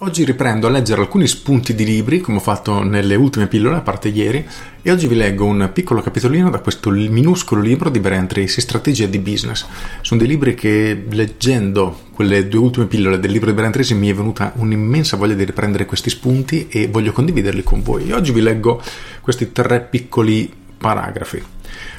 Oggi riprendo a leggere alcuni spunti di libri, come ho fatto nelle ultime pillole, a parte ieri, e oggi vi leggo un piccolo capitolino da questo minuscolo libro di Brian Tracy, Strategia di Business. Sono dei libri che leggendo quelle due ultime pillole del libro di Brian Tracy mi è venuta un'immensa voglia di riprendere questi spunti e voglio condividerli con voi. E oggi vi leggo questi tre piccoli paragrafi.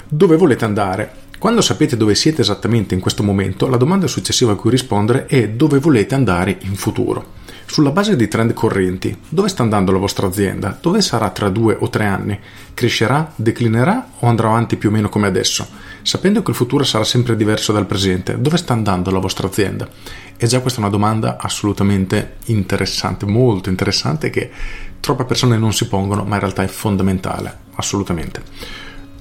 Dove volete andare? Quando sapete dove siete esattamente in questo momento, la domanda successiva a cui rispondere è dove volete andare in futuro. Sulla base dei trend correnti, dove sta andando la vostra azienda? Dove sarà tra due o tre anni? Crescerà, declinerà o andrà avanti più o meno come adesso? Sapendo che il futuro sarà sempre diverso dal presente, dove sta andando la vostra azienda? E già questa è una domanda assolutamente interessante, molto interessante che troppe persone non si pongono, ma in realtà è fondamentale, assolutamente.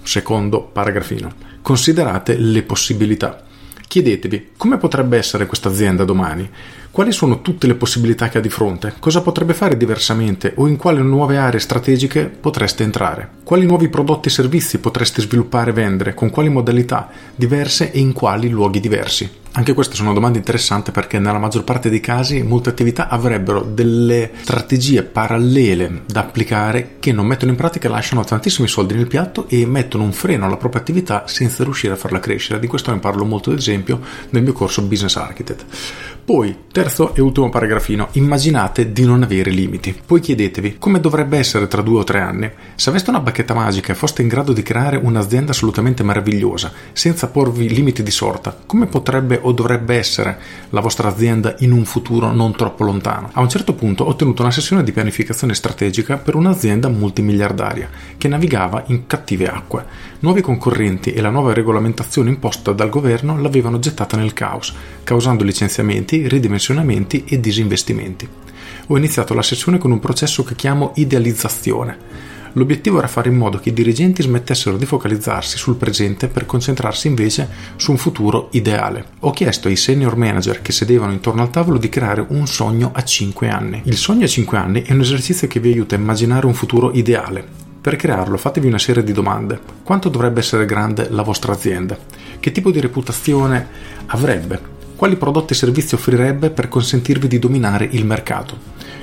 Secondo paragrafino. Considerate le possibilità. Chiedetevi come potrebbe essere questa azienda domani, quali sono tutte le possibilità che ha di fronte, cosa potrebbe fare diversamente o in quali nuove aree strategiche potreste entrare, quali nuovi prodotti e servizi potreste sviluppare e vendere, con quali modalità diverse e in quali luoghi diversi. Anche queste sono domande interessanti perché nella maggior parte dei casi molte attività avrebbero delle strategie parallele da applicare che non mettono in pratica lasciano tantissimi soldi nel piatto e mettono un freno alla propria attività senza riuscire a farla crescere. Di questo ne parlo molto ad esempio nel mio corso Business Architect. Poi, terzo e ultimo paragrafino, immaginate di non avere limiti. Poi chiedetevi come dovrebbe essere tra due o tre anni. Se aveste una bacchetta magica e foste in grado di creare un'azienda assolutamente meravigliosa, senza porvi limiti di sorta, come potrebbe o dovrebbe essere la vostra azienda in un futuro non troppo lontano? A un certo punto ho tenuto una sessione di pianificazione strategica per un'azienda multimiliardaria che navigava in cattive acque. Nuovi concorrenti e la nuova regolamentazione imposta dal governo l'avevano gettata nel caos, causando licenziamenti ridimensionamenti e disinvestimenti. Ho iniziato la sessione con un processo che chiamo idealizzazione. L'obiettivo era fare in modo che i dirigenti smettessero di focalizzarsi sul presente per concentrarsi invece su un futuro ideale. Ho chiesto ai senior manager che sedevano intorno al tavolo di creare un sogno a 5 anni. Il sogno a 5 anni è un esercizio che vi aiuta a immaginare un futuro ideale. Per crearlo fatevi una serie di domande. Quanto dovrebbe essere grande la vostra azienda? Che tipo di reputazione avrebbe? Quali prodotti e servizi offrirebbe per consentirvi di dominare il mercato?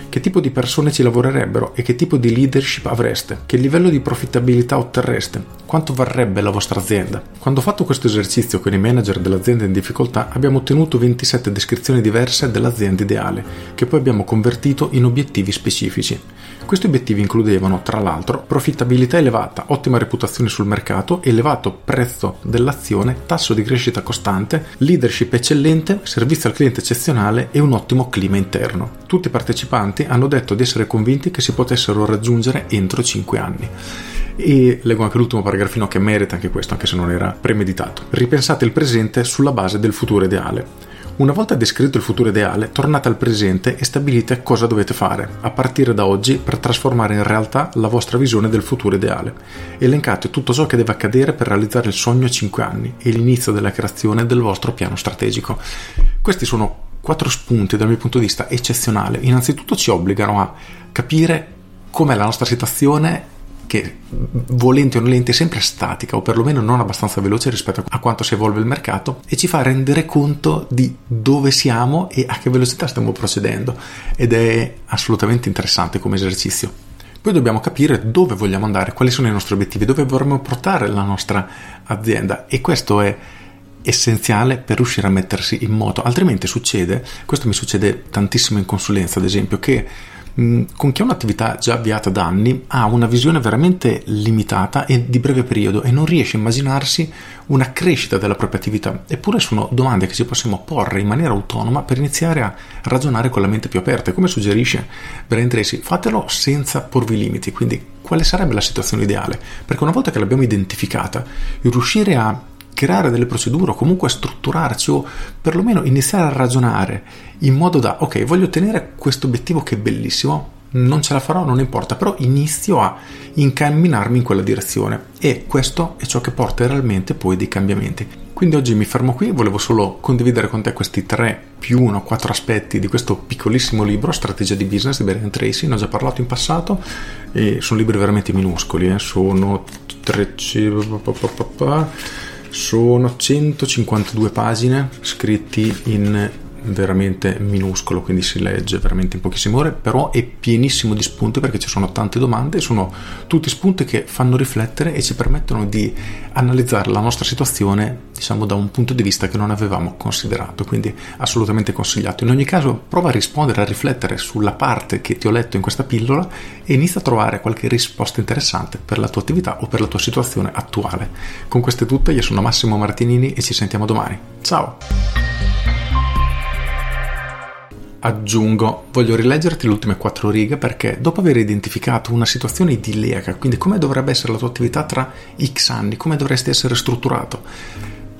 Che tipo di persone ci lavorerebbero e che tipo di leadership avreste? Che livello di profittabilità otterreste? Quanto varrebbe la vostra azienda? Quando ho fatto questo esercizio con i manager dell'azienda in difficoltà abbiamo ottenuto 27 descrizioni diverse dell'azienda ideale, che poi abbiamo convertito in obiettivi specifici. Questi obiettivi includevano, tra l'altro, profittabilità elevata, ottima reputazione sul mercato, elevato prezzo dell'azione, tasso di crescita costante, leadership eccellente, servizio al cliente eccezionale e un ottimo clima interno. Tutti i partecipanti hanno detto di essere convinti che si potessero raggiungere entro 5 anni. E leggo anche l'ultimo paragrafino che merita anche questo, anche se non era premeditato. Ripensate il presente sulla base del futuro ideale. Una volta descritto il futuro ideale, tornate al presente e stabilite cosa dovete fare, a partire da oggi, per trasformare in realtà la vostra visione del futuro ideale. Elencate tutto ciò che deve accadere per realizzare il sogno a 5 anni e l'inizio della creazione del vostro piano strategico. Questi sono quattro spunti dal mio punto di vista eccezionali. Innanzitutto ci obbligano a capire com'è la nostra situazione che volente o nolente è sempre statica o perlomeno non abbastanza veloce rispetto a quanto si evolve il mercato e ci fa rendere conto di dove siamo e a che velocità stiamo procedendo. Ed è assolutamente interessante come esercizio. Poi dobbiamo capire dove vogliamo andare, quali sono i nostri obiettivi, dove vorremmo portare la nostra azienda. E questo è essenziale per riuscire a mettersi in moto, altrimenti succede, questo mi succede tantissimo in consulenza ad esempio, che Mm, con chi ha un'attività già avviata da anni ha una visione veramente limitata e di breve periodo e non riesce a immaginarsi una crescita della propria attività. Eppure sono domande che ci possiamo porre in maniera autonoma per iniziare a ragionare con la mente più aperta. Come suggerisce Brian Tracy, fatelo senza porvi limiti. Quindi, quale sarebbe la situazione ideale? Perché una volta che l'abbiamo identificata, riuscire a creare delle procedure o comunque strutturarci o perlomeno iniziare a ragionare in modo da ok voglio ottenere questo obiettivo che è bellissimo non ce la farò non importa però inizio a incamminarmi in quella direzione e questo è ciò che porta realmente poi dei cambiamenti quindi oggi mi fermo qui volevo solo condividere con te questi tre più uno quattro aspetti di questo piccolissimo libro Strategia di business di Brian Tracy ne ho già parlato in passato e sono libri veramente minuscoli eh? sono 300, sono 152 pagine scritti in veramente minuscolo, quindi si legge veramente in pochissime ore, però è pienissimo di spunti perché ci sono tante domande, sono tutti spunti che fanno riflettere e ci permettono di analizzare la nostra situazione, diciamo, da un punto di vista che non avevamo considerato, quindi assolutamente consigliato. In ogni caso, prova a rispondere, a riflettere sulla parte che ti ho letto in questa pillola e inizia a trovare qualche risposta interessante per la tua attività o per la tua situazione attuale. Con questo è tutto, io sono Massimo Martinini e ci sentiamo domani. Ciao! Aggiungo, voglio rileggerti le ultime quattro righe perché dopo aver identificato una situazione idilliaca, quindi come dovrebbe essere la tua attività tra X anni, come dovresti essere strutturato,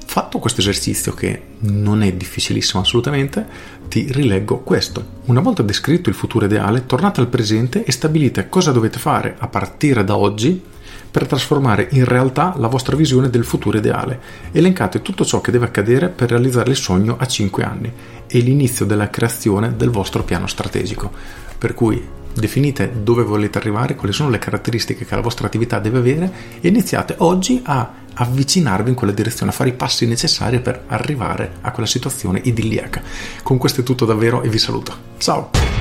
fatto questo esercizio che non è difficilissimo assolutamente, ti rileggo questo. Una volta descritto il futuro ideale, tornate al presente e stabilite cosa dovete fare a partire da oggi per trasformare in realtà la vostra visione del futuro ideale. Elencate tutto ciò che deve accadere per realizzare il sogno a 5 anni e l'inizio della creazione del vostro piano strategico. Per cui definite dove volete arrivare, quali sono le caratteristiche che la vostra attività deve avere e iniziate oggi a avvicinarvi in quella direzione, a fare i passi necessari per arrivare a quella situazione idilliaca. Con questo è tutto davvero e vi saluto. Ciao!